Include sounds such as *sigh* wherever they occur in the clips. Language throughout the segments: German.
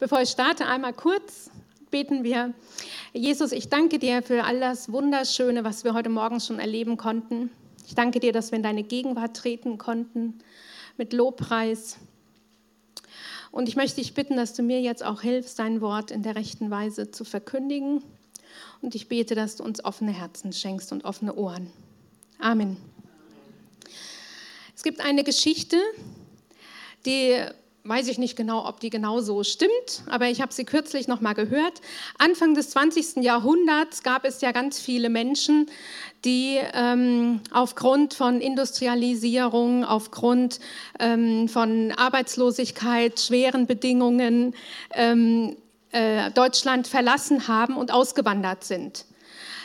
Bevor ich starte, einmal kurz beten wir. Jesus, ich danke dir für all das Wunderschöne, was wir heute Morgen schon erleben konnten. Ich danke dir, dass wir in deine Gegenwart treten konnten mit Lobpreis. Und ich möchte dich bitten, dass du mir jetzt auch hilfst, dein Wort in der rechten Weise zu verkündigen. Und ich bete, dass du uns offene Herzen schenkst und offene Ohren. Amen. Es gibt eine Geschichte, die weiß ich nicht genau, ob die genau so stimmt, aber ich habe sie kürzlich noch mal gehört. Anfang des 20. Jahrhunderts gab es ja ganz viele Menschen, die ähm, aufgrund von Industrialisierung, aufgrund ähm, von Arbeitslosigkeit, schweren Bedingungen ähm, äh, Deutschland verlassen haben und ausgewandert sind.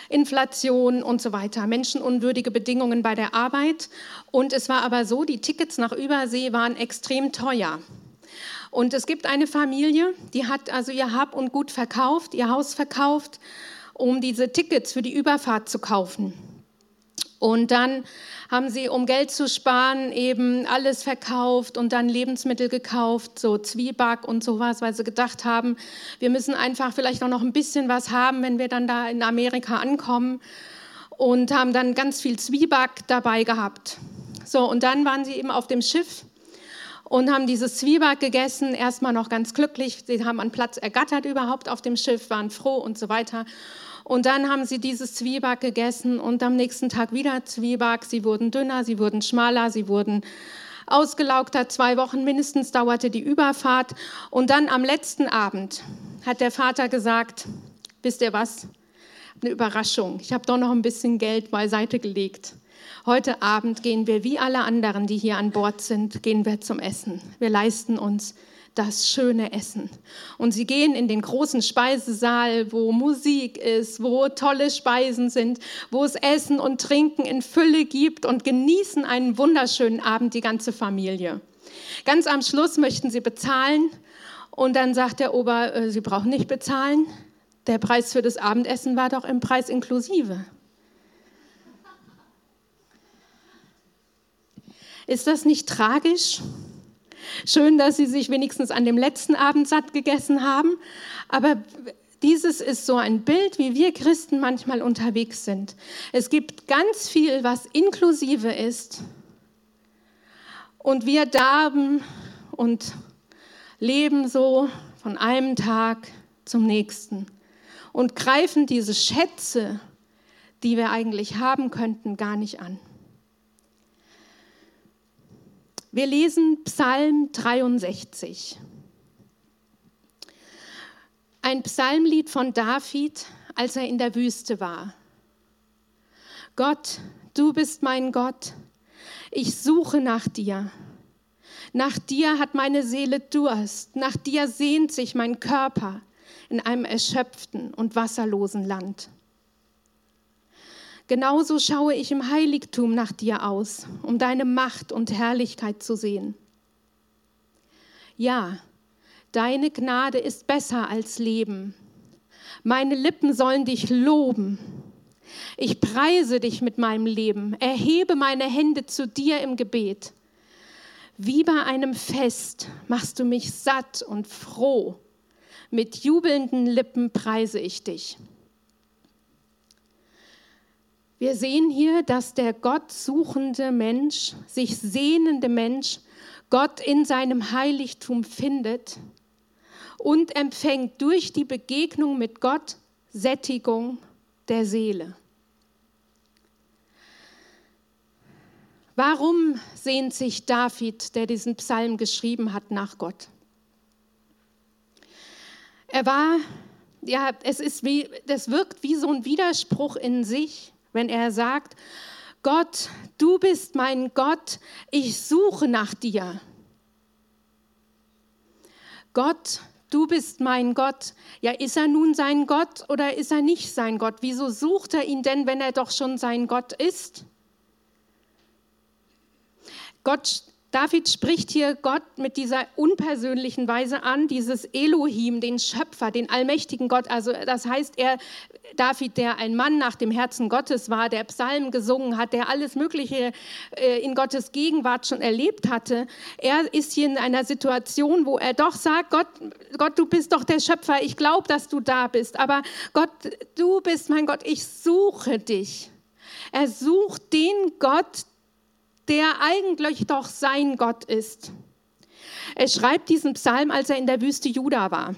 Inflation und so weiter, menschenunwürdige Bedingungen bei der Arbeit. Und es war aber so, die Tickets nach Übersee waren extrem teuer. Und es gibt eine Familie, die hat also ihr Hab und Gut verkauft, ihr Haus verkauft, um diese Tickets für die Überfahrt zu kaufen. Und dann haben sie, um Geld zu sparen, eben alles verkauft und dann Lebensmittel gekauft, so Zwieback und sowas, weil sie gedacht haben, wir müssen einfach vielleicht auch noch ein bisschen was haben, wenn wir dann da in Amerika ankommen. Und haben dann ganz viel Zwieback dabei gehabt. So, und dann waren sie eben auf dem Schiff und haben dieses Zwieback gegessen, erstmal noch ganz glücklich. Sie haben einen Platz ergattert überhaupt auf dem Schiff, waren froh und so weiter. Und dann haben sie dieses Zwieback gegessen und am nächsten Tag wieder Zwieback. Sie wurden dünner, sie wurden schmaler, sie wurden ausgelaugter. Zwei Wochen mindestens dauerte die Überfahrt. Und dann am letzten Abend hat der Vater gesagt, wisst ihr was? Eine Überraschung. Ich habe doch noch ein bisschen Geld beiseite gelegt. Heute Abend gehen wir wie alle anderen, die hier an Bord sind, gehen wir zum Essen. Wir leisten uns das schöne Essen. Und sie gehen in den großen Speisesaal, wo Musik ist, wo tolle Speisen sind, wo es Essen und Trinken in Fülle gibt und genießen einen wunderschönen Abend, die ganze Familie. Ganz am Schluss möchten sie bezahlen und dann sagt der Ober, äh, sie brauchen nicht bezahlen. Der Preis für das Abendessen war doch im Preis inklusive. Ist das nicht tragisch? Schön, dass Sie sich wenigstens an dem letzten Abend satt gegessen haben, aber dieses ist so ein Bild, wie wir Christen manchmal unterwegs sind. Es gibt ganz viel, was inklusive ist und wir darben und leben so von einem Tag zum nächsten und greifen diese Schätze, die wir eigentlich haben könnten, gar nicht an. Wir lesen Psalm 63. Ein Psalmlied von David, als er in der Wüste war. Gott, du bist mein Gott, ich suche nach dir. Nach dir hat meine Seele Durst, nach dir sehnt sich mein Körper in einem erschöpften und wasserlosen Land. Genauso schaue ich im Heiligtum nach dir aus, um deine Macht und Herrlichkeit zu sehen. Ja, deine Gnade ist besser als Leben. Meine Lippen sollen dich loben. Ich preise dich mit meinem Leben, erhebe meine Hände zu dir im Gebet. Wie bei einem Fest machst du mich satt und froh. Mit jubelnden Lippen preise ich dich. Wir sehen hier, dass der Gott suchende Mensch, sich sehnende Mensch, Gott in seinem Heiligtum findet und empfängt durch die Begegnung mit Gott Sättigung der Seele. Warum sehnt sich David, der diesen Psalm geschrieben hat, nach Gott? Er war, ja, es ist wie, das wirkt wie so ein Widerspruch in sich wenn er sagt, Gott, du bist mein Gott, ich suche nach dir. Gott, du bist mein Gott. Ja, ist er nun sein Gott oder ist er nicht sein Gott? Wieso sucht er ihn denn, wenn er doch schon sein Gott ist? Gott David spricht hier Gott mit dieser unpersönlichen Weise an, dieses Elohim, den Schöpfer, den allmächtigen Gott. Also das heißt, er, David, der ein Mann nach dem Herzen Gottes war, der Psalmen gesungen hat, der alles Mögliche äh, in Gottes Gegenwart schon erlebt hatte, er ist hier in einer Situation, wo er doch sagt, Gott, Gott, du bist doch der Schöpfer, ich glaube, dass du da bist, aber Gott, du bist mein Gott, ich suche dich. Er sucht den Gott, der eigentlich doch sein Gott ist. Er schreibt diesen Psalm, als er in der Wüste Juda war.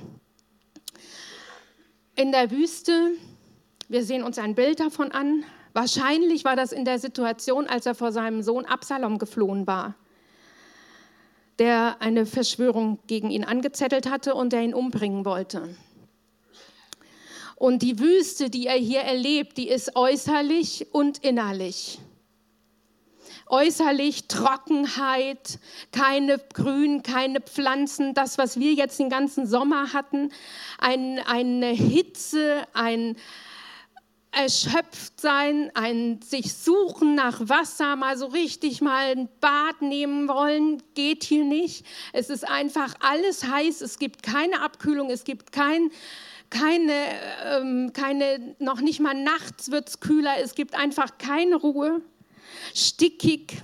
In der Wüste, wir sehen uns ein Bild davon an, wahrscheinlich war das in der Situation, als er vor seinem Sohn Absalom geflohen war, der eine Verschwörung gegen ihn angezettelt hatte und der ihn umbringen wollte. Und die Wüste, die er hier erlebt, die ist äußerlich und innerlich äußerlich Trockenheit, keine Grün, keine Pflanzen, das, was wir jetzt den ganzen Sommer hatten, ein, eine Hitze, ein erschöpft sein, ein sich suchen nach Wasser, mal so richtig mal ein Bad nehmen wollen, geht hier nicht. Es ist einfach alles heiß, es gibt keine Abkühlung, es gibt kein, keine, ähm, keine, noch nicht mal nachts wird es kühler, es gibt einfach keine Ruhe stickig,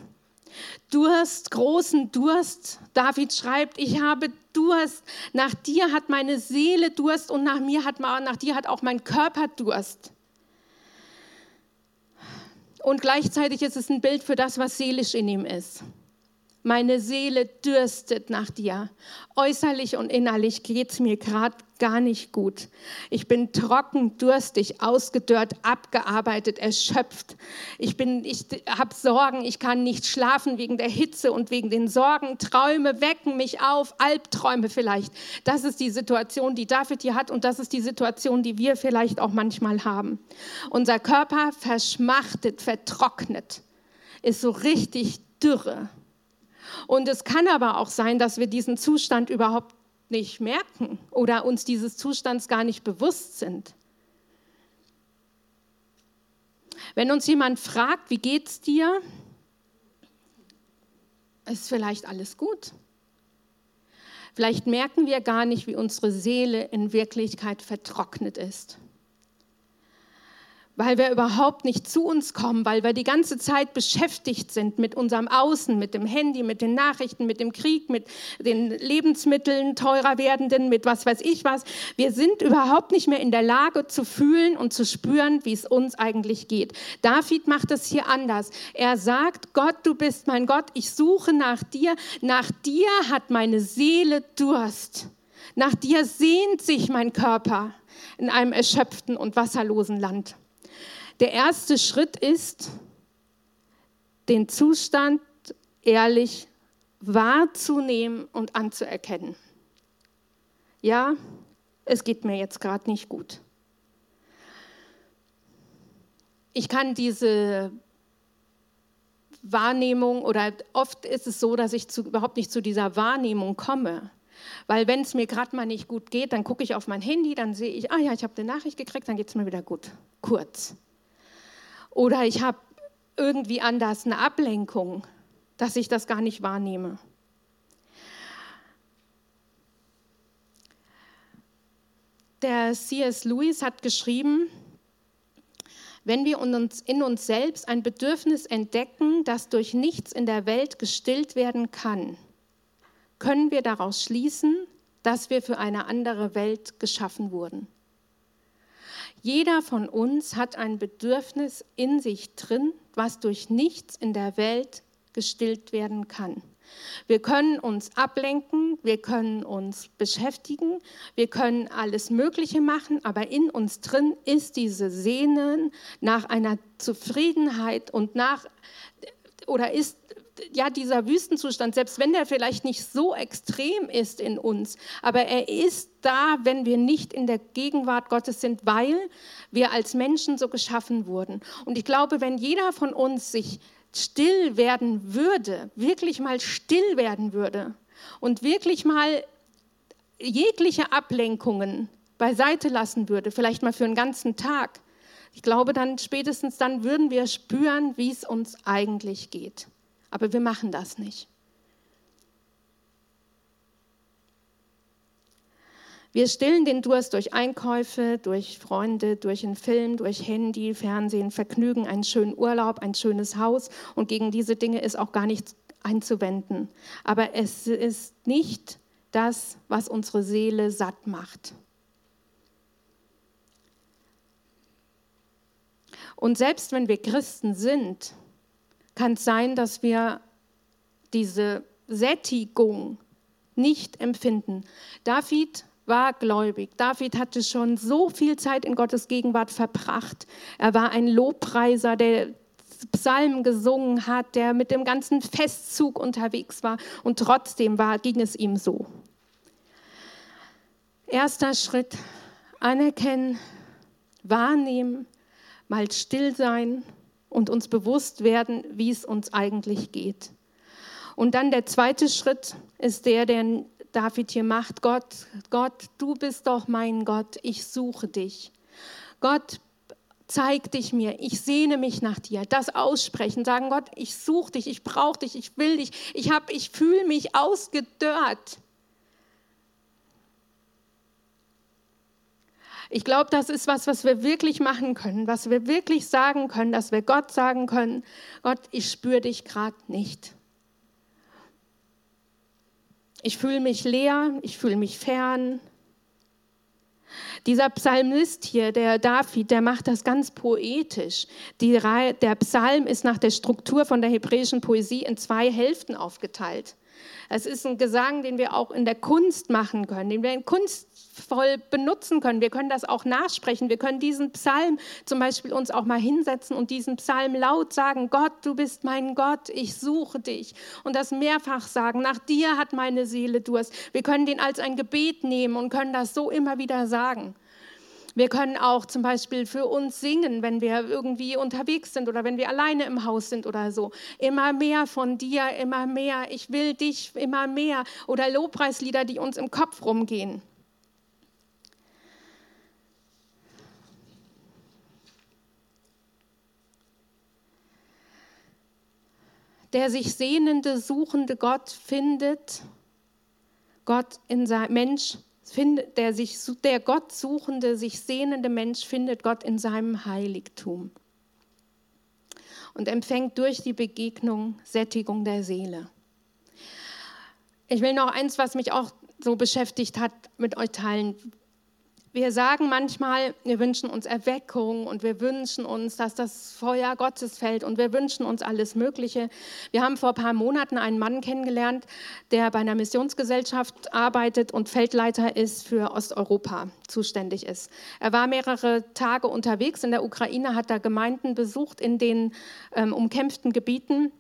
Durst, großen Durst. David schreibt, ich habe Durst. Nach dir hat meine Seele Durst und nach mir hat nach dir hat auch mein Körper Durst. Und gleichzeitig ist es ein Bild für das, was seelisch in ihm ist. Meine Seele dürstet nach dir. Äußerlich und innerlich geht es mir gerade gar nicht gut. Ich bin trocken, durstig, ausgedörrt, abgearbeitet, erschöpft. Ich, ich habe Sorgen, ich kann nicht schlafen wegen der Hitze und wegen den Sorgen. Träume wecken mich auf, Albträume vielleicht. Das ist die Situation, die David hier hat und das ist die Situation, die wir vielleicht auch manchmal haben. Unser Körper verschmachtet, vertrocknet, ist so richtig dürre. Und es kann aber auch sein, dass wir diesen Zustand überhaupt nicht merken oder uns dieses Zustands gar nicht bewusst sind. Wenn uns jemand fragt, wie geht's dir, ist vielleicht alles gut. Vielleicht merken wir gar nicht, wie unsere Seele in Wirklichkeit vertrocknet ist weil wir überhaupt nicht zu uns kommen, weil wir die ganze Zeit beschäftigt sind mit unserem Außen, mit dem Handy, mit den Nachrichten, mit dem Krieg, mit den Lebensmitteln teurer werdenden, mit was weiß ich was. Wir sind überhaupt nicht mehr in der Lage zu fühlen und zu spüren, wie es uns eigentlich geht. David macht es hier anders. Er sagt, Gott, du bist mein Gott, ich suche nach dir. Nach dir hat meine Seele Durst. Nach dir sehnt sich mein Körper in einem erschöpften und wasserlosen Land. Der erste Schritt ist, den Zustand ehrlich wahrzunehmen und anzuerkennen. Ja, es geht mir jetzt gerade nicht gut. Ich kann diese Wahrnehmung oder oft ist es so, dass ich zu, überhaupt nicht zu dieser Wahrnehmung komme. Weil wenn es mir gerade mal nicht gut geht, dann gucke ich auf mein Handy, dann sehe ich, ah ja, ich habe eine Nachricht gekriegt, dann geht es mir wieder gut. Kurz. Oder ich habe irgendwie anders eine Ablenkung, dass ich das gar nicht wahrnehme. Der C.S. Lewis hat geschrieben, wenn wir uns in uns selbst ein Bedürfnis entdecken, das durch nichts in der Welt gestillt werden kann, können wir daraus schließen, dass wir für eine andere Welt geschaffen wurden. Jeder von uns hat ein Bedürfnis in sich drin, was durch nichts in der Welt gestillt werden kann. Wir können uns ablenken, wir können uns beschäftigen, wir können alles Mögliche machen, aber in uns drin ist diese Sehnen nach einer Zufriedenheit und nach oder ist ja, dieser Wüstenzustand, selbst wenn der vielleicht nicht so extrem ist in uns, aber er ist da, wenn wir nicht in der Gegenwart Gottes sind, weil wir als Menschen so geschaffen wurden. Und ich glaube, wenn jeder von uns sich still werden würde, wirklich mal still werden würde und wirklich mal jegliche Ablenkungen beiseite lassen würde, vielleicht mal für einen ganzen Tag, ich glaube, dann spätestens dann würden wir spüren, wie es uns eigentlich geht. Aber wir machen das nicht. Wir stillen den Durst durch Einkäufe, durch Freunde, durch einen Film, durch Handy, Fernsehen, Vergnügen, einen schönen Urlaub, ein schönes Haus. Und gegen diese Dinge ist auch gar nichts einzuwenden. Aber es ist nicht das, was unsere Seele satt macht. Und selbst wenn wir Christen sind, kann es sein, dass wir diese Sättigung nicht empfinden. David war gläubig. David hatte schon so viel Zeit in Gottes Gegenwart verbracht. Er war ein Lobpreiser, der Psalmen gesungen hat, der mit dem ganzen Festzug unterwegs war und trotzdem war, ging es ihm so. Erster Schritt, anerkennen, wahrnehmen, mal still sein und uns bewusst werden, wie es uns eigentlich geht. Und dann der zweite Schritt ist der, den David hier macht. Gott, Gott, du bist doch mein Gott, ich suche dich. Gott, zeig dich mir, ich sehne mich nach dir. Das aussprechen, sagen Gott, ich suche dich, ich brauche dich, ich will dich, ich, ich fühle mich ausgedörrt. Ich glaube, das ist was, was wir wirklich machen können, was wir wirklich sagen können, dass wir Gott sagen können, Gott, ich spüre dich gerade nicht. Ich fühle mich leer, ich fühle mich fern. Dieser Psalmist hier, der David, der macht das ganz poetisch. Die der Psalm ist nach der Struktur von der hebräischen Poesie in zwei Hälften aufgeteilt. Es ist ein Gesang, den wir auch in der Kunst machen können, den wir in Kunst voll benutzen können. Wir können das auch nachsprechen. Wir können diesen Psalm zum Beispiel uns auch mal hinsetzen und diesen Psalm laut sagen, Gott, du bist mein Gott, ich suche dich. Und das mehrfach sagen, nach dir hat meine Seele Durst. Wir können den als ein Gebet nehmen und können das so immer wieder sagen. Wir können auch zum Beispiel für uns singen, wenn wir irgendwie unterwegs sind oder wenn wir alleine im Haus sind oder so. Immer mehr von dir, immer mehr. Ich will dich immer mehr. Oder Lobpreislieder, die uns im Kopf rumgehen. Der sich sehnende, suchende Gott findet, Gott in sein Mensch findet, der sich der Gott suchende, sich sehnende Mensch findet Gott in seinem Heiligtum und empfängt durch die Begegnung Sättigung der Seele. Ich will noch eins, was mich auch so beschäftigt hat, mit euch teilen. Wir sagen manchmal, wir wünschen uns Erweckung und wir wünschen uns, dass das Feuer Gottes fällt und wir wünschen uns alles Mögliche. Wir haben vor ein paar Monaten einen Mann kennengelernt, der bei einer Missionsgesellschaft arbeitet und Feldleiter ist für Osteuropa, zuständig ist. Er war mehrere Tage unterwegs in der Ukraine, hat da Gemeinden besucht in den ähm, umkämpften Gebieten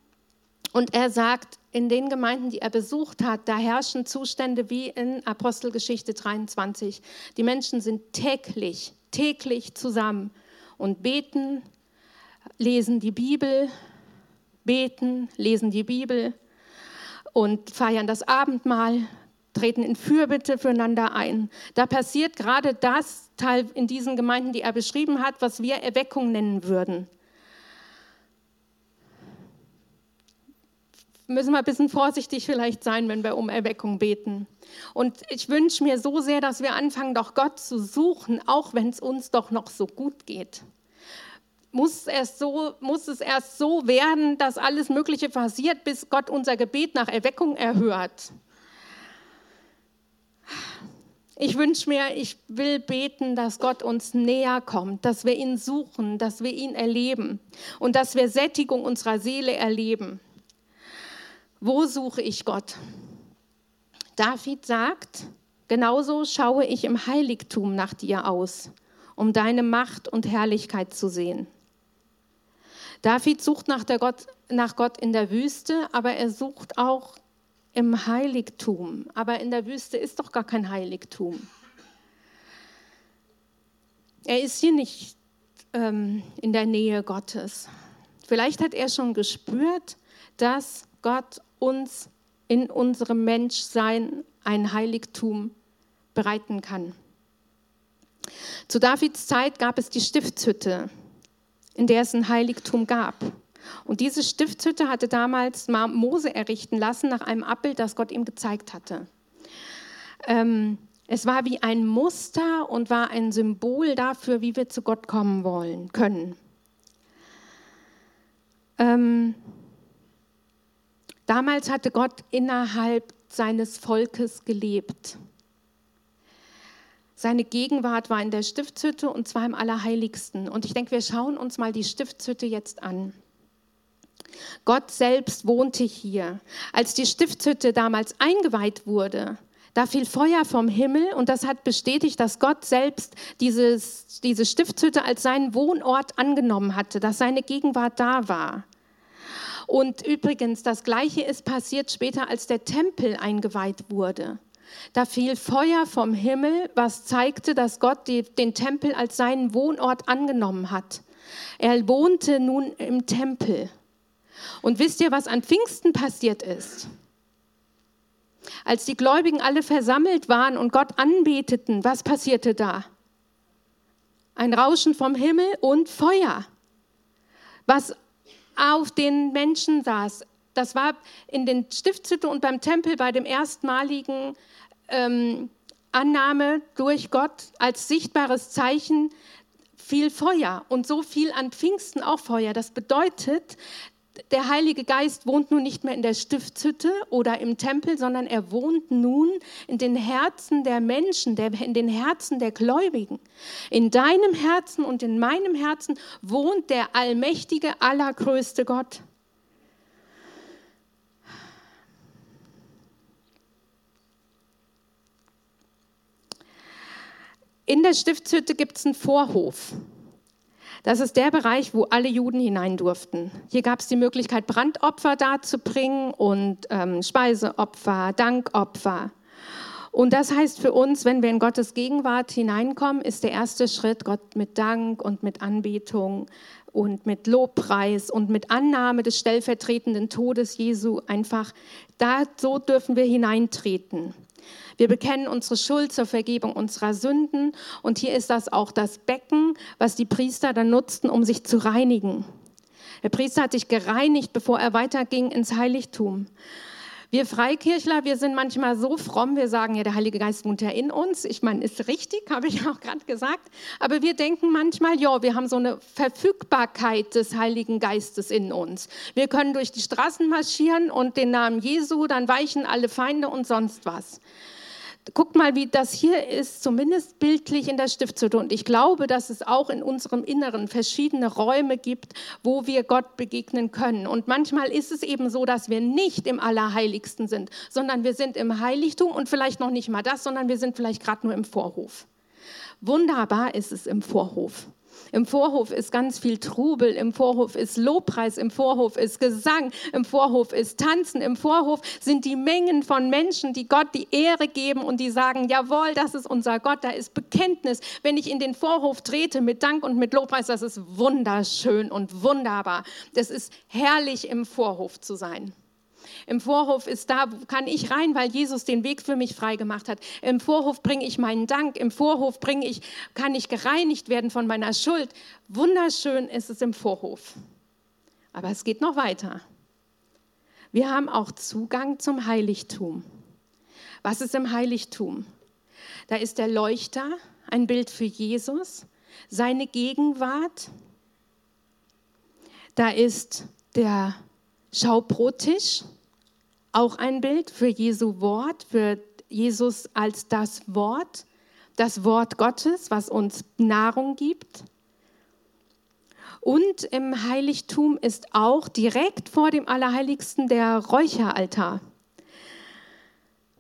und er sagt, in den Gemeinden, die er besucht hat, da herrschen Zustände wie in Apostelgeschichte 23. Die Menschen sind täglich, täglich zusammen und beten, lesen die Bibel, beten, lesen die Bibel und feiern das Abendmahl, treten in Fürbitte füreinander ein. Da passiert gerade das Teil in diesen Gemeinden, die er beschrieben hat, was wir Erweckung nennen würden. Müssen wir ein bisschen vorsichtig vielleicht sein, wenn wir um Erweckung beten. Und ich wünsche mir so sehr, dass wir anfangen, doch Gott zu suchen, auch wenn es uns doch noch so gut geht. Muss es, so, muss es erst so werden, dass alles Mögliche passiert, bis Gott unser Gebet nach Erweckung erhört? Ich wünsche mir, ich will beten, dass Gott uns näher kommt, dass wir ihn suchen, dass wir ihn erleben und dass wir Sättigung unserer Seele erleben. Wo suche ich Gott? David sagt, genauso schaue ich im Heiligtum nach dir aus, um deine Macht und Herrlichkeit zu sehen. David sucht nach, Gott, nach Gott in der Wüste, aber er sucht auch im Heiligtum. Aber in der Wüste ist doch gar kein Heiligtum. Er ist hier nicht ähm, in der Nähe Gottes. Vielleicht hat er schon gespürt, dass Gott uns in unserem Menschsein ein Heiligtum bereiten kann. Zu Davids Zeit gab es die Stiftshütte, in der es ein Heiligtum gab. Und diese Stiftshütte hatte damals Mose errichten lassen nach einem Abbild, das Gott ihm gezeigt hatte. Ähm, Es war wie ein Muster und war ein Symbol dafür, wie wir zu Gott kommen wollen können. Ähm, damals hatte Gott innerhalb seines Volkes gelebt. Seine Gegenwart war in der Stiftshütte und zwar im Allerheiligsten. Und ich denke, wir schauen uns mal die Stiftshütte jetzt an. Gott selbst wohnte hier. Als die Stiftshütte damals eingeweiht wurde, da fiel Feuer vom Himmel und das hat bestätigt, dass Gott selbst dieses, diese Stiftshütte als seinen Wohnort angenommen hatte, dass seine Gegenwart da war. Und übrigens, das Gleiche ist passiert später, als der Tempel eingeweiht wurde. Da fiel Feuer vom Himmel, was zeigte, dass Gott die, den Tempel als seinen Wohnort angenommen hat. Er wohnte nun im Tempel. Und wisst ihr, was an Pfingsten passiert ist? Als die Gläubigen alle versammelt waren und Gott anbeteten, was passierte da? Ein Rauschen vom Himmel und Feuer, was auf den Menschen saß. Das war in den Stiftshütte und beim Tempel bei dem erstmaligen ähm, Annahme durch Gott als sichtbares Zeichen viel Feuer und so viel an Pfingsten auch Feuer. Das bedeutet, der Heilige Geist wohnt nun nicht mehr in der Stiftshütte oder im Tempel, sondern er wohnt nun in den Herzen der Menschen, in den Herzen der Gläubigen. In deinem Herzen und in meinem Herzen wohnt der allmächtige, allergrößte Gott. In der Stiftshütte gibt es einen Vorhof. Das ist der Bereich, wo alle Juden hinein durften. Hier gab es die Möglichkeit, Brandopfer darzubringen und ähm, Speiseopfer, Dankopfer. Und das heißt für uns, wenn wir in Gottes Gegenwart hineinkommen, ist der erste Schritt, Gott mit Dank und mit Anbetung und mit Lobpreis und mit Annahme des stellvertretenden Todes Jesu einfach, da so dürfen wir hineintreten. Wir bekennen unsere Schuld zur Vergebung unserer Sünden und hier ist das auch das Becken, was die Priester dann nutzten, um sich zu reinigen. Der Priester hat sich gereinigt, bevor er weiterging ins Heiligtum. Wir Freikirchler, wir sind manchmal so fromm, wir sagen ja, der Heilige Geist wohnt ja in uns. Ich meine, ist richtig, *laughs* habe ich auch gerade gesagt. Aber wir denken manchmal, ja, wir haben so eine Verfügbarkeit des Heiligen Geistes in uns. Wir können durch die Straßen marschieren und den Namen Jesu, dann weichen alle Feinde und sonst was. Guckt mal, wie das hier ist, zumindest bildlich in der Stiftshütte. Und ich glaube, dass es auch in unserem Inneren verschiedene Räume gibt, wo wir Gott begegnen können. Und manchmal ist es eben so, dass wir nicht im Allerheiligsten sind, sondern wir sind im Heiligtum und vielleicht noch nicht mal das, sondern wir sind vielleicht gerade nur im Vorhof. Wunderbar ist es im Vorhof. Im Vorhof ist ganz viel Trubel, im Vorhof ist Lobpreis, im Vorhof ist Gesang, im Vorhof ist Tanzen, im Vorhof sind die Mengen von Menschen, die Gott die Ehre geben und die sagen, jawohl, das ist unser Gott, da ist Bekenntnis. Wenn ich in den Vorhof trete mit Dank und mit Lobpreis, das ist wunderschön und wunderbar. Das ist herrlich im Vorhof zu sein. Im Vorhof ist da, kann ich rein, weil Jesus den Weg für mich freigemacht hat. Im Vorhof bringe ich meinen Dank. Im Vorhof bringe ich, kann ich gereinigt werden von meiner Schuld. Wunderschön ist es im Vorhof. Aber es geht noch weiter. Wir haben auch Zugang zum Heiligtum. Was ist im Heiligtum? Da ist der Leuchter, ein Bild für Jesus, seine Gegenwart. Da ist der Schaubrottisch, auch ein Bild für Jesu Wort, für Jesus als das Wort, das Wort Gottes, was uns Nahrung gibt. Und im Heiligtum ist auch direkt vor dem Allerheiligsten der Räucheraltar,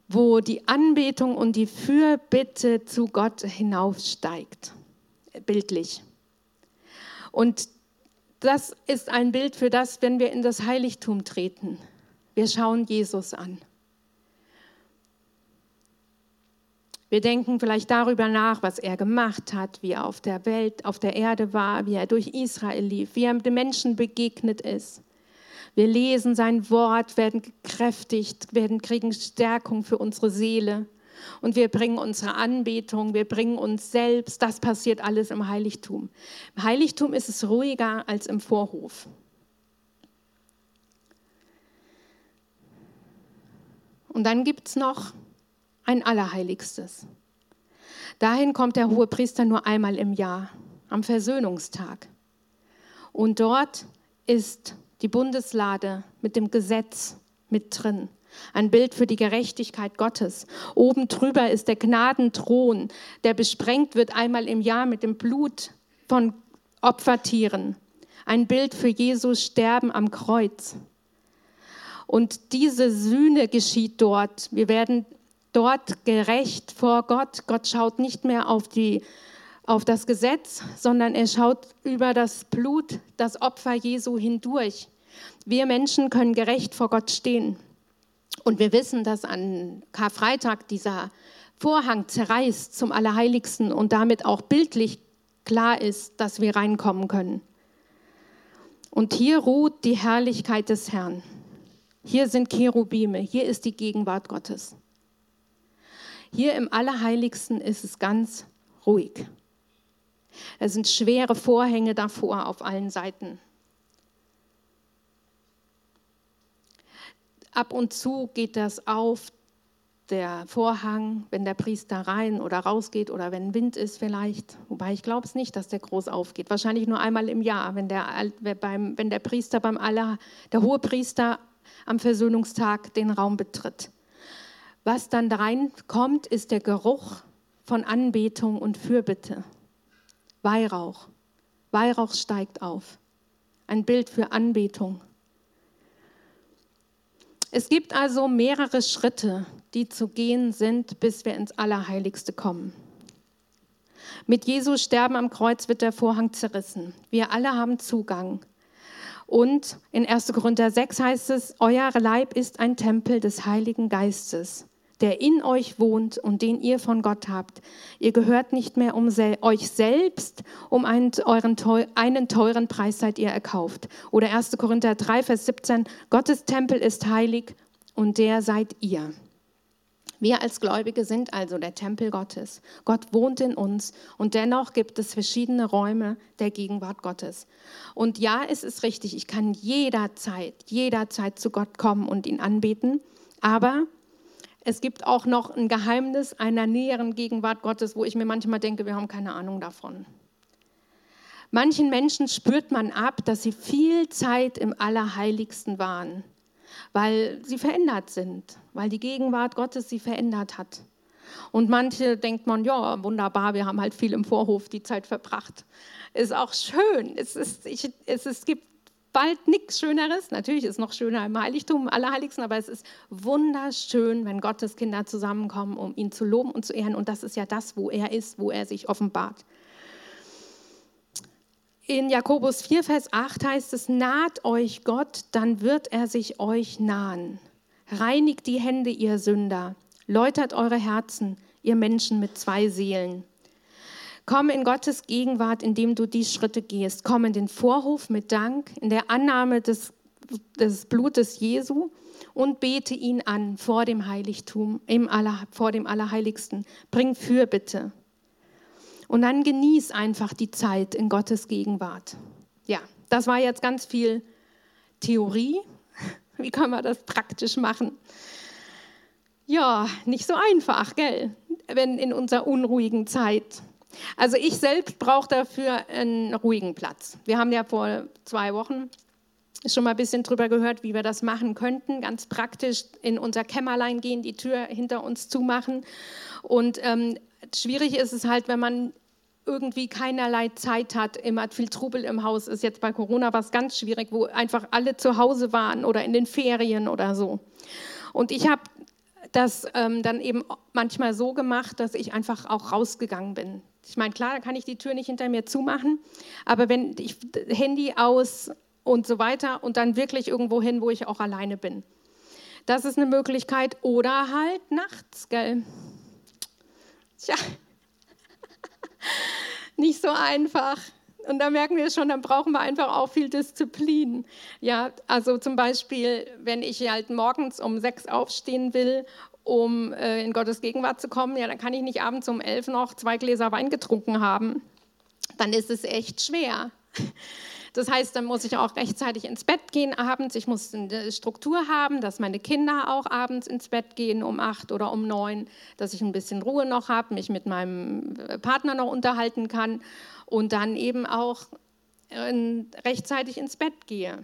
wo die Anbetung und die Fürbitte zu Gott hinaufsteigt, bildlich. Und das ist ein Bild für das, wenn wir in das Heiligtum treten. Wir schauen Jesus an. Wir denken vielleicht darüber nach, was er gemacht hat, wie er auf der Welt, auf der Erde war, wie er durch Israel lief, wie er den Menschen begegnet ist. Wir lesen sein Wort, werden gekräftigt, werden kriegen Stärkung für unsere Seele. Und wir bringen unsere Anbetung, wir bringen uns selbst. Das passiert alles im Heiligtum. Im Heiligtum ist es ruhiger als im Vorhof. Und dann gibt es noch ein Allerheiligstes. Dahin kommt der hohe Priester nur einmal im Jahr, am Versöhnungstag. Und dort ist die Bundeslade mit dem Gesetz mit drin. Ein Bild für die Gerechtigkeit Gottes. Oben drüber ist der Gnadenthron, der besprengt wird einmal im Jahr mit dem Blut von Opfertieren. Ein Bild für Jesus Sterben am Kreuz. Und diese Sühne geschieht dort. Wir werden dort gerecht vor Gott. Gott schaut nicht mehr auf, die, auf das Gesetz, sondern er schaut über das Blut, das Opfer Jesu hindurch. Wir Menschen können gerecht vor Gott stehen. Und wir wissen, dass an Karfreitag dieser Vorhang zerreißt zum Allerheiligsten und damit auch bildlich klar ist, dass wir reinkommen können. Und hier ruht die Herrlichkeit des Herrn. Hier sind Cherubime, hier ist die Gegenwart Gottes. Hier im Allerheiligsten ist es ganz ruhig. Es sind schwere Vorhänge davor auf allen Seiten. Ab und zu geht das auf, der Vorhang, wenn der Priester rein oder rausgeht oder wenn Wind ist vielleicht. Wobei ich glaube es nicht, dass der groß aufgeht. Wahrscheinlich nur einmal im Jahr, wenn der, wenn der Priester beim Aller, der hohe Priester am Versöhnungstag den Raum betritt. Was dann reinkommt, ist der Geruch von Anbetung und Fürbitte. Weihrauch. Weihrauch steigt auf. Ein Bild für Anbetung. Es gibt also mehrere Schritte, die zu gehen sind, bis wir ins Allerheiligste kommen. Mit Jesu Sterben am Kreuz wird der Vorhang zerrissen. Wir alle haben Zugang. Und in 1. Korinther 6 heißt es, euer Leib ist ein Tempel des Heiligen Geistes der in euch wohnt und den ihr von Gott habt. Ihr gehört nicht mehr um sel euch selbst, um einen, euren, einen teuren Preis seid ihr erkauft. Oder 1. Korinther 3, Vers 17, Gottes Tempel ist heilig und der seid ihr. Wir als Gläubige sind also der Tempel Gottes. Gott wohnt in uns und dennoch gibt es verschiedene Räume der Gegenwart Gottes. Und ja, es ist richtig, ich kann jederzeit, jederzeit zu Gott kommen und ihn anbeten, aber es gibt auch noch ein Geheimnis einer näheren Gegenwart Gottes, wo ich mir manchmal denke, wir haben keine Ahnung davon. Manchen Menschen spürt man ab, dass sie viel Zeit im Allerheiligsten waren, weil sie verändert sind, weil die Gegenwart Gottes sie verändert hat. Und manche denkt man, ja, wunderbar, wir haben halt viel im Vorhof die Zeit verbracht. Ist auch schön. Es, ist, ich, es, es gibt bald nichts Schöneres. Natürlich ist es noch schöner im Heiligtum, im Allerheiligsten, aber es ist wunderschön, wenn Gottes Kinder zusammenkommen, um ihn zu loben und zu ehren. Und das ist ja das, wo er ist, wo er sich offenbart. In Jakobus 4, Vers 8 heißt es, naht euch Gott, dann wird er sich euch nahen. Reinigt die Hände, ihr Sünder. Läutert eure Herzen, ihr Menschen mit zwei Seelen. Komm in Gottes Gegenwart, indem du die Schritte gehst. Komm in den Vorhof mit Dank, in der Annahme des, des Blutes Jesu und bete ihn an vor dem Heiligtum, im Aller, vor dem Allerheiligsten. Bring Fürbitte. Und dann genieß einfach die Zeit in Gottes Gegenwart. Ja, das war jetzt ganz viel Theorie. Wie kann man das praktisch machen? Ja, nicht so einfach, gell? Wenn in unserer unruhigen Zeit. Also ich selbst brauche dafür einen ruhigen Platz. Wir haben ja vor zwei Wochen schon mal ein bisschen drüber gehört, wie wir das machen könnten. Ganz praktisch in unser Kämmerlein gehen, die Tür hinter uns zumachen. Und ähm, schwierig ist es halt, wenn man irgendwie keinerlei Zeit hat, immer viel Trubel im Haus ist. Jetzt bei Corona war es ganz schwierig, wo einfach alle zu Hause waren oder in den Ferien oder so. Und ich habe das ähm, dann eben manchmal so gemacht, dass ich einfach auch rausgegangen bin. Ich meine, klar, da kann ich die Tür nicht hinter mir zumachen, aber wenn ich Handy aus und so weiter und dann wirklich irgendwo hin, wo ich auch alleine bin. Das ist eine Möglichkeit. Oder halt nachts, gell? Tja, *laughs* nicht so einfach. Und da merken wir schon, dann brauchen wir einfach auch viel Disziplin. Ja, also zum Beispiel, wenn ich halt morgens um sechs aufstehen will um äh, in Gottes Gegenwart zu kommen, ja, dann kann ich nicht abends um elf noch zwei Gläser Wein getrunken haben. Dann ist es echt schwer. Das heißt, dann muss ich auch rechtzeitig ins Bett gehen abends. Ich muss eine Struktur haben, dass meine Kinder auch abends ins Bett gehen um acht oder um neun, dass ich ein bisschen Ruhe noch habe, mich mit meinem Partner noch unterhalten kann und dann eben auch äh, rechtzeitig ins Bett gehe.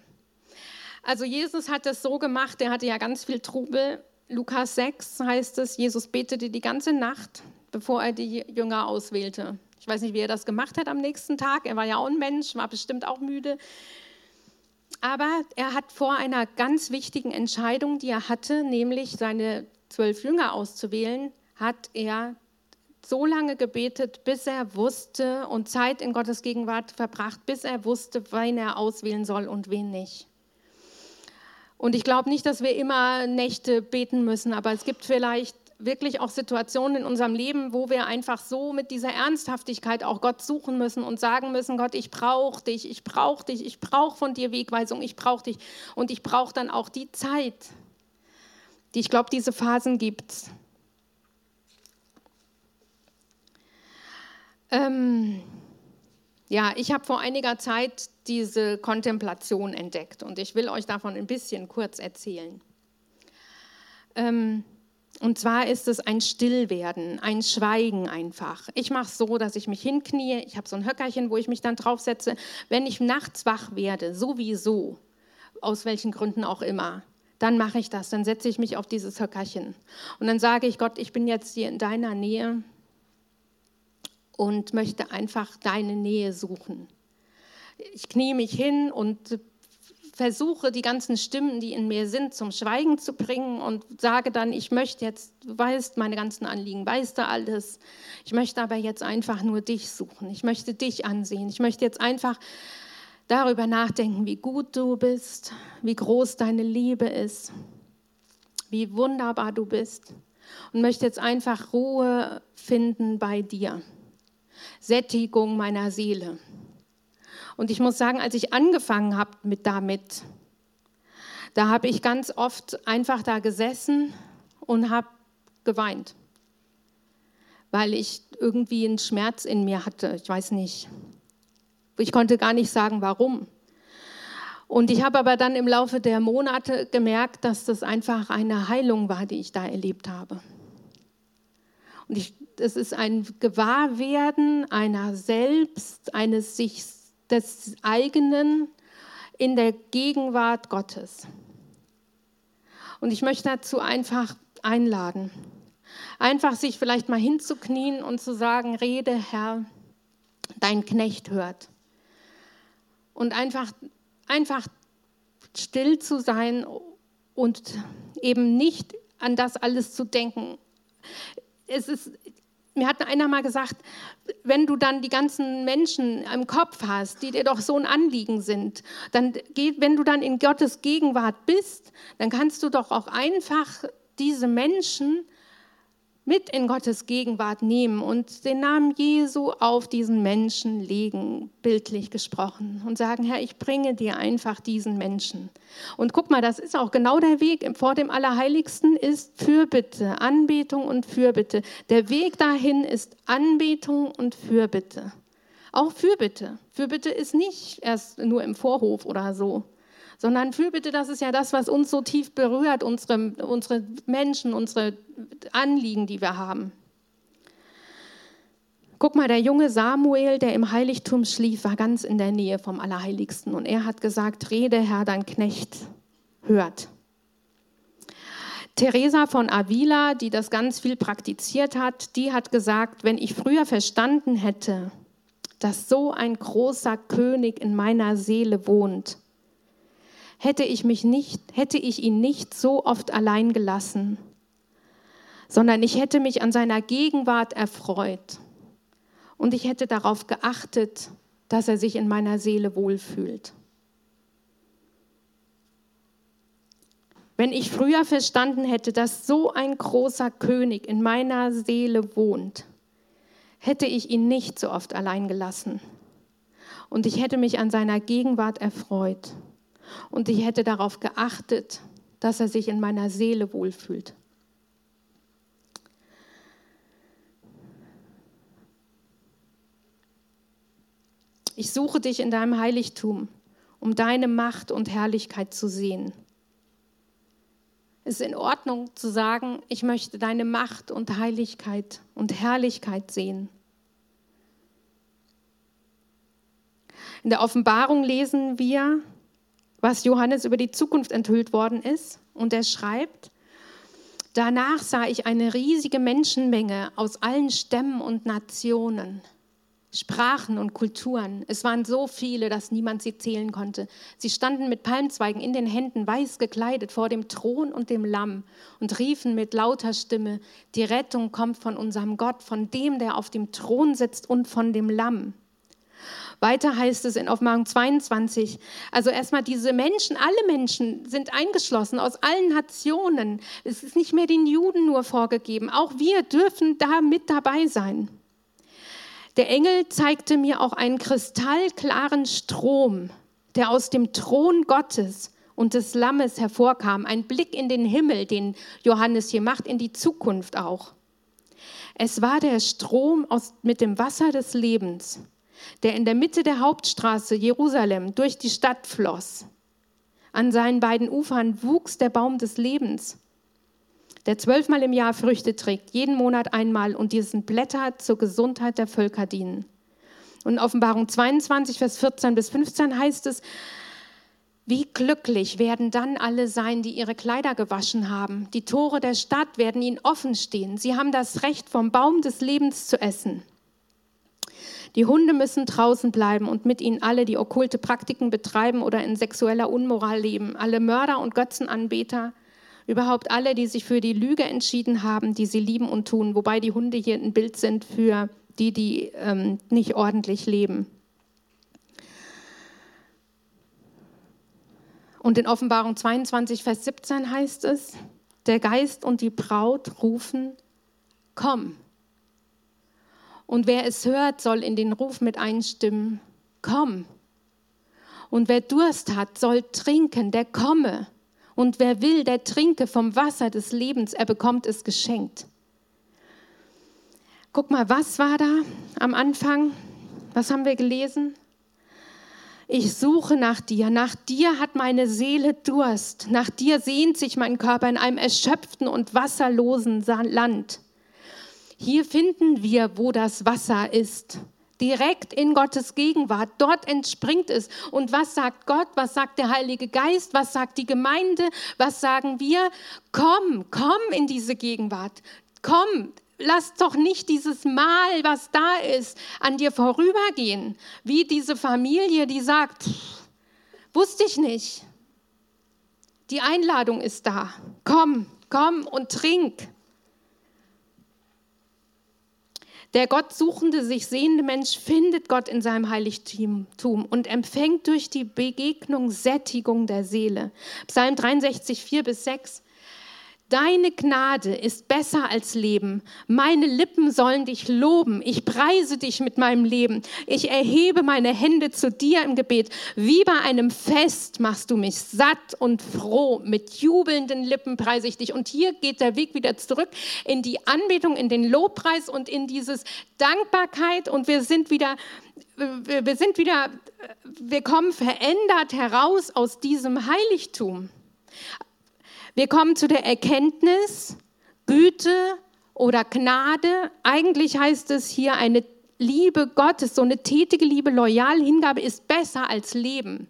Also Jesus hat das so gemacht, er hatte ja ganz viel Trubel. Lukas 6 heißt es, Jesus betete die ganze Nacht, bevor er die Jünger auswählte. Ich weiß nicht, wie er das gemacht hat am nächsten Tag. Er war ja auch ein Mensch, war bestimmt auch müde. Aber er hat vor einer ganz wichtigen Entscheidung, die er hatte, nämlich seine zwölf Jünger auszuwählen, hat er so lange gebetet, bis er wusste und Zeit in Gottes Gegenwart verbracht, bis er wusste, wen er auswählen soll und wen nicht. Und ich glaube nicht, dass wir immer Nächte beten müssen, aber es gibt vielleicht wirklich auch Situationen in unserem Leben, wo wir einfach so mit dieser Ernsthaftigkeit auch Gott suchen müssen und sagen müssen, Gott, ich brauche dich, ich brauche dich, ich brauche von dir Wegweisung, ich brauche dich. Und ich brauche dann auch die Zeit, die ich glaube, diese Phasen gibt. Ähm, ja, ich habe vor einiger Zeit diese Kontemplation entdeckt und ich will euch davon ein bisschen kurz erzählen. Ähm, und zwar ist es ein Stillwerden, ein Schweigen einfach. Ich mache es so, dass ich mich hinknie. Ich habe so ein Höckerchen, wo ich mich dann draufsetze. Wenn ich nachts wach werde, sowieso, aus welchen Gründen auch immer, dann mache ich das. Dann setze ich mich auf dieses Höckerchen. Und dann sage ich, Gott, ich bin jetzt hier in deiner Nähe und möchte einfach deine Nähe suchen. Ich knie mich hin und versuche, die ganzen Stimmen, die in mir sind, zum Schweigen zu bringen und sage dann, ich möchte jetzt, du weißt meine ganzen Anliegen, weißt du alles. Ich möchte aber jetzt einfach nur dich suchen. Ich möchte dich ansehen. Ich möchte jetzt einfach darüber nachdenken, wie gut du bist, wie groß deine Liebe ist, wie wunderbar du bist und möchte jetzt einfach Ruhe finden bei dir. Sättigung meiner Seele. Und ich muss sagen, als ich angefangen habe mit damit, da habe ich ganz oft einfach da gesessen und habe geweint, weil ich irgendwie einen Schmerz in mir hatte. Ich weiß nicht. Ich konnte gar nicht sagen, warum. Und ich habe aber dann im Laufe der Monate gemerkt, dass das einfach eine Heilung war, die ich da erlebt habe. Und es ist ein Gewahrwerden einer selbst, eines sich des eigenen in der Gegenwart Gottes. Und ich möchte dazu einfach einladen, einfach sich vielleicht mal hinzuknien und zu sagen, rede Herr, dein Knecht hört. Und einfach, einfach still zu sein und eben nicht an das alles zu denken. Es ist, mir hat einer mal gesagt, wenn du dann die ganzen Menschen im Kopf hast, die dir doch so ein Anliegen sind, dann geht, wenn du dann in Gottes Gegenwart bist, dann kannst du doch auch einfach diese Menschen mit in Gottes Gegenwart nehmen und den Namen Jesu auf diesen Menschen legen, bildlich gesprochen, und sagen, Herr, ich bringe dir einfach diesen Menschen. Und guck mal, das ist auch genau der Weg vor dem Allerheiligsten ist Fürbitte, Anbetung und Fürbitte. Der Weg dahin ist Anbetung und Fürbitte. Auch Fürbitte. Fürbitte ist nicht erst nur im Vorhof oder so, sondern Fürbitte, das ist ja das, was uns so tief berührt, unsere, unsere Menschen, unsere Anliegen, die wir haben. Guck mal, der junge Samuel, der im Heiligtum schlief, war ganz in der Nähe vom Allerheiligsten. Und er hat gesagt, rede Herr, dein Knecht hört. Teresa von Avila, die das ganz viel praktiziert hat, die hat gesagt, wenn ich früher verstanden hätte, dass so ein großer König in meiner Seele wohnt, hätte ich mich nicht, hätte ich ihn nicht so oft allein gelassen, sondern ich hätte mich an seiner Gegenwart erfreut und ich hätte darauf geachtet, dass er sich in meiner Seele wohlfühlt. Wenn ich früher verstanden hätte, dass so ein großer König in meiner Seele wohnt, hätte ich ihn nicht so oft allein gelassen. Und ich hätte mich an seiner Gegenwart erfreut und ich hätte darauf geachtet, dass er sich in meiner Seele wohlfühlt. Ich suche dich in deinem Heiligtum. um deine Macht und Herrlichkeit zu sehen. Es ist in Ordnung zu sagen, ich möchte deine Macht und Heiligkeit und Herrlichkeit sehen. In der Offenbarung lesen wir, was Johannes über die Zukunft enthüllt worden ist. Und er schreibt, danach sah ich eine riesige Menschenmenge aus allen Stämmen und Nationen Sprachen und Kulturen. Es waren so viele, dass niemand sie zählen konnte. Sie standen mit Palmzweigen in den Händen, weiß gekleidet, vor dem Thron und dem Lamm und riefen mit lauter Stimme, die Rettung kommt von unserem Gott, von dem, der auf dem Thron sitzt und von dem Lamm. Weiter heißt es in Offenbarung 22, also erstmal diese Menschen, alle Menschen sind eingeschlossen aus allen Nationen. Es ist nicht mehr den Juden nur vorgegeben, auch wir dürfen da mit dabei sein. Der Engel zeigte mir auch einen kristallklaren Strom, der aus dem Thron Gottes und des Lammes hervorkam. Ein Blick in den Himmel, den Johannes hier macht, in die Zukunft auch. Es war der Strom aus, mit dem Wasser des Lebens, der in der Mitte der Hauptstraße Jerusalem durch die Stadt floss. An seinen beiden Ufern wuchs der Baum des Lebens der zwölfmal im Jahr Früchte trägt, jeden Monat einmal und diesen Blätter zur Gesundheit der Völker dienen. Und in Offenbarung 22, Vers 14 bis 15 heißt es, wie glücklich werden dann alle sein, die ihre Kleider gewaschen haben. Die Tore der Stadt werden ihnen offen stehen. Sie haben das Recht, vom Baum des Lebens zu essen. Die Hunde müssen draußen bleiben und mit ihnen alle, die okkulte Praktiken betreiben oder in sexueller Unmoral leben, alle Mörder und Götzenanbeter, Überhaupt alle, die sich für die Lüge entschieden haben, die sie lieben und tun, wobei die Hunde hier ein Bild sind für die, die ähm, nicht ordentlich leben. Und in Offenbarung 22, Vers 17 heißt es, der Geist und die Braut rufen, komm. Und wer es hört, soll in den Ruf mit einstimmen, komm. Und wer Durst hat, soll trinken, der komme. Und wer will, der trinke vom Wasser des Lebens, er bekommt es geschenkt. Guck mal, was war da am Anfang? Was haben wir gelesen? Ich suche nach dir, nach dir hat meine Seele Durst, nach dir sehnt sich mein Körper in einem erschöpften und wasserlosen Land. Hier finden wir, wo das Wasser ist direkt in Gottes Gegenwart. Dort entspringt es. Und was sagt Gott? Was sagt der Heilige Geist? Was sagt die Gemeinde? Was sagen wir? Komm, komm in diese Gegenwart. Komm, lass doch nicht dieses Mal, was da ist, an dir vorübergehen. Wie diese Familie, die sagt, wusste ich nicht. Die Einladung ist da. Komm, komm und trink. Der Gott suchende, sich sehende Mensch findet Gott in seinem Heiligtum und empfängt durch die Begegnung Sättigung der Seele. Psalm 63, 4 bis 6. Deine Gnade ist besser als Leben. Meine Lippen sollen dich loben. Ich preise dich mit meinem Leben. Ich erhebe meine Hände zu dir im Gebet. Wie bei einem Fest machst du mich satt und froh. Mit jubelnden Lippen preise ich dich. Und hier geht der Weg wieder zurück in die Anbetung, in den Lobpreis und in dieses Dankbarkeit. Und wir sind wieder, wir sind wieder, wir kommen verändert heraus aus diesem Heiligtum. Wir kommen zu der Erkenntnis, Güte oder Gnade. Eigentlich heißt es hier eine Liebe Gottes, so eine tätige Liebe, loyale Hingabe ist besser als Leben.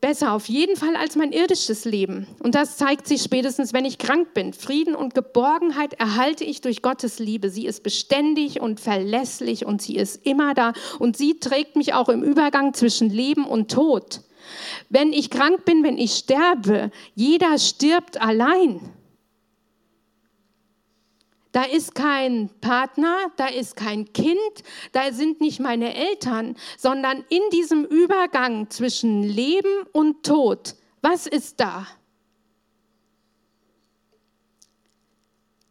Besser auf jeden Fall als mein irdisches Leben. Und das zeigt sich spätestens, wenn ich krank bin. Frieden und Geborgenheit erhalte ich durch Gottes Liebe. Sie ist beständig und verlässlich und sie ist immer da. Und sie trägt mich auch im Übergang zwischen Leben und Tod. Wenn ich krank bin, wenn ich sterbe, jeder stirbt allein. Da ist kein Partner, da ist kein Kind, da sind nicht meine Eltern, sondern in diesem Übergang zwischen Leben und Tod, was ist da?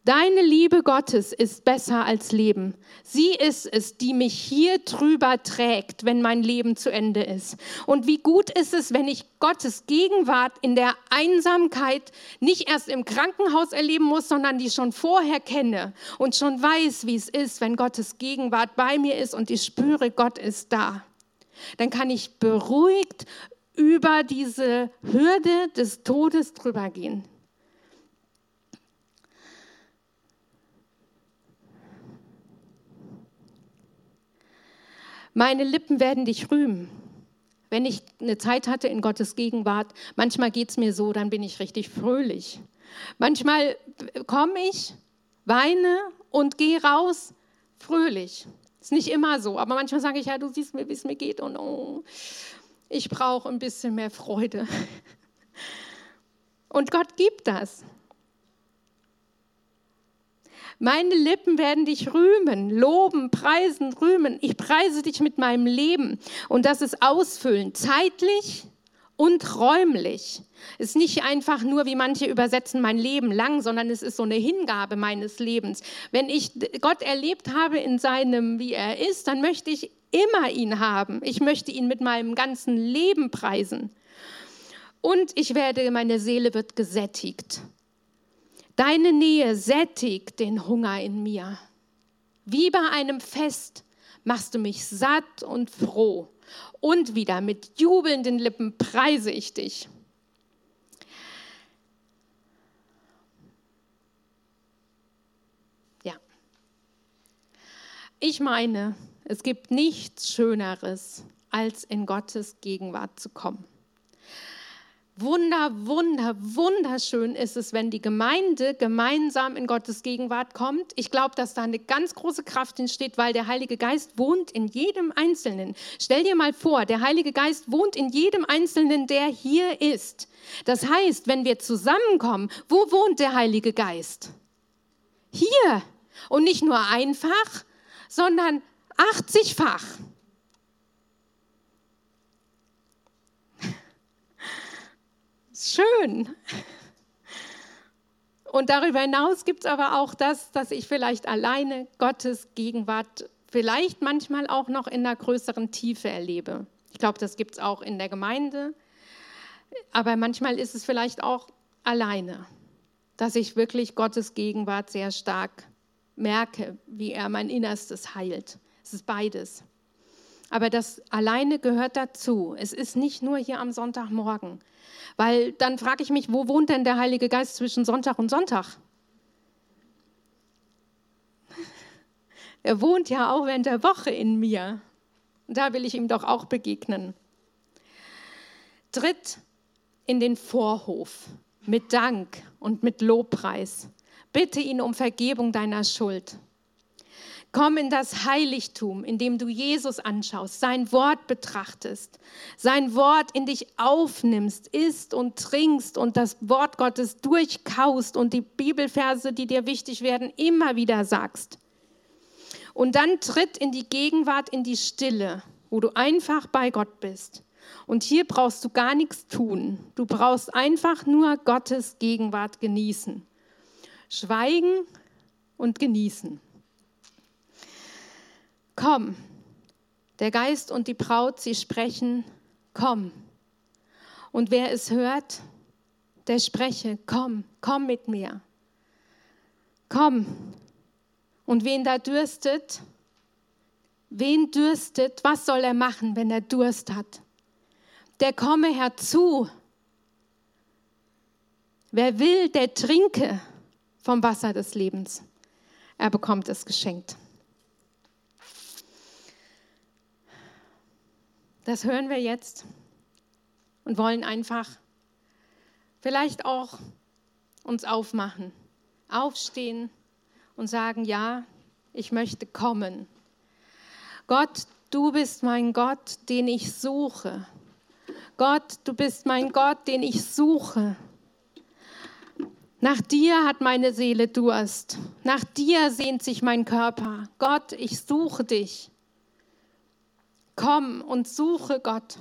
Deine Liebe Gottes ist besser als Leben. Sie ist es, die mich hier drüber trägt, wenn mein Leben zu Ende ist. Und wie gut ist es, wenn ich Gottes Gegenwart in der Einsamkeit nicht erst im Krankenhaus erleben muss, sondern die schon vorher kenne und schon weiß, wie es ist, wenn Gottes Gegenwart bei mir ist und ich spüre, Gott ist da. dann kann ich beruhigt über diese Hürde des Todes drüber gehen. Meine Lippen werden dich rühmen. Wenn ich eine Zeit hatte in Gottes Gegenwart, manchmal geht es mir so, dann bin ich richtig fröhlich. Manchmal komme ich, weine und gehe raus fröhlich. Ist nicht immer so, aber manchmal sage ich, ja, du siehst mir, wie es mir geht und oh, ich brauche ein bisschen mehr Freude. *laughs* Und Gott gibt das. Meine Lippen werden dich rühmen, loben, preisen, rühmen. Ich preise dich mit meinem Leben. Und das ist ausfüllend, zeitlich und räumlich. Es ist nicht einfach nur, wie manche übersetzen, mein Leben lang, sondern es ist so eine Hingabe meines Lebens. Wenn ich Gott erlebt habe in seinem, wie er ist, dann möchte ich immer ihn haben. Ich möchte ihn mit meinem ganzen Leben preisen. Und ich werde, meine Seele wird gesättigt. Deine Nähe sättigt den Hunger in mir. Wie bei einem Fest machst du mich satt und froh. Und wieder mit jubelnden Lippen preise ich dich. Ja. Ich meine, es gibt nichts Schöneres, als in Gottes Gegenwart zu kommen. Wunder, wunder, wunderschön ist es, wenn die Gemeinde gemeinsam in Gottes Gegenwart kommt. Ich glaube, dass da eine ganz große Kraft entsteht, weil der Heilige Geist wohnt in jedem Einzelnen. Stell dir mal vor, der Heilige Geist wohnt in jedem Einzelnen, der hier ist. Das heißt, wenn wir zusammenkommen, wo wohnt der Heilige Geist? Hier. Und nicht nur einfach, sondern 80-fach. Schön. Und darüber hinaus gibt es aber auch das, dass ich vielleicht alleine Gottes Gegenwart vielleicht manchmal auch noch in einer größeren Tiefe erlebe. Ich glaube, das gibt es auch in der Gemeinde. Aber manchmal ist es vielleicht auch alleine, dass ich wirklich Gottes Gegenwart sehr stark merke, wie er mein Innerstes heilt. Es ist beides. Aber das alleine gehört dazu. Es ist nicht nur hier am Sonntagmorgen. Weil dann frage ich mich, wo wohnt denn der Heilige Geist zwischen Sonntag und Sonntag? *laughs* Er wohnt ja auch während der Woche in mir. Da will ich ihm doch auch begegnen. Tritt in den Vorhof mit Dank und mit Lobpreis. Bitte ihn um Vergebung deiner Schuld. Komm in das Heiligtum, indem du Jesus anschaust, sein Wort betrachtest, sein Wort in dich aufnimmst, isst und trinkst und das Wort Gottes durchkaust und die Bibelverse, die dir wichtig werden, immer wieder sagst. Und dann tritt in die Gegenwart, in die Stille, wo du einfach bei Gott bist. Und hier brauchst du gar nichts tun. Du brauchst einfach nur Gottes Gegenwart genießen. Schweigen und genießen. Komm, der Geist und die Braut, sie sprechen, komm. Und wer es hört, der spreche, komm, komm mit mir. Komm. Und wen da dürstet, wen dürstet, was soll er machen, wenn er Durst hat? Der komme herzu. Wer will, der trinke vom Wasser des Lebens. Er bekommt es geschenkt. Das hören wir jetzt und wollen einfach vielleicht auch uns aufmachen, aufstehen und sagen, ja, ich möchte kommen. Gott, du bist mein Gott, den ich suche. Gott, du bist mein Gott, den ich suche. Nach dir hat meine Seele Durst. Nach dir sehnt sich mein Körper. Gott, ich suche dich. Komm und suche Gott.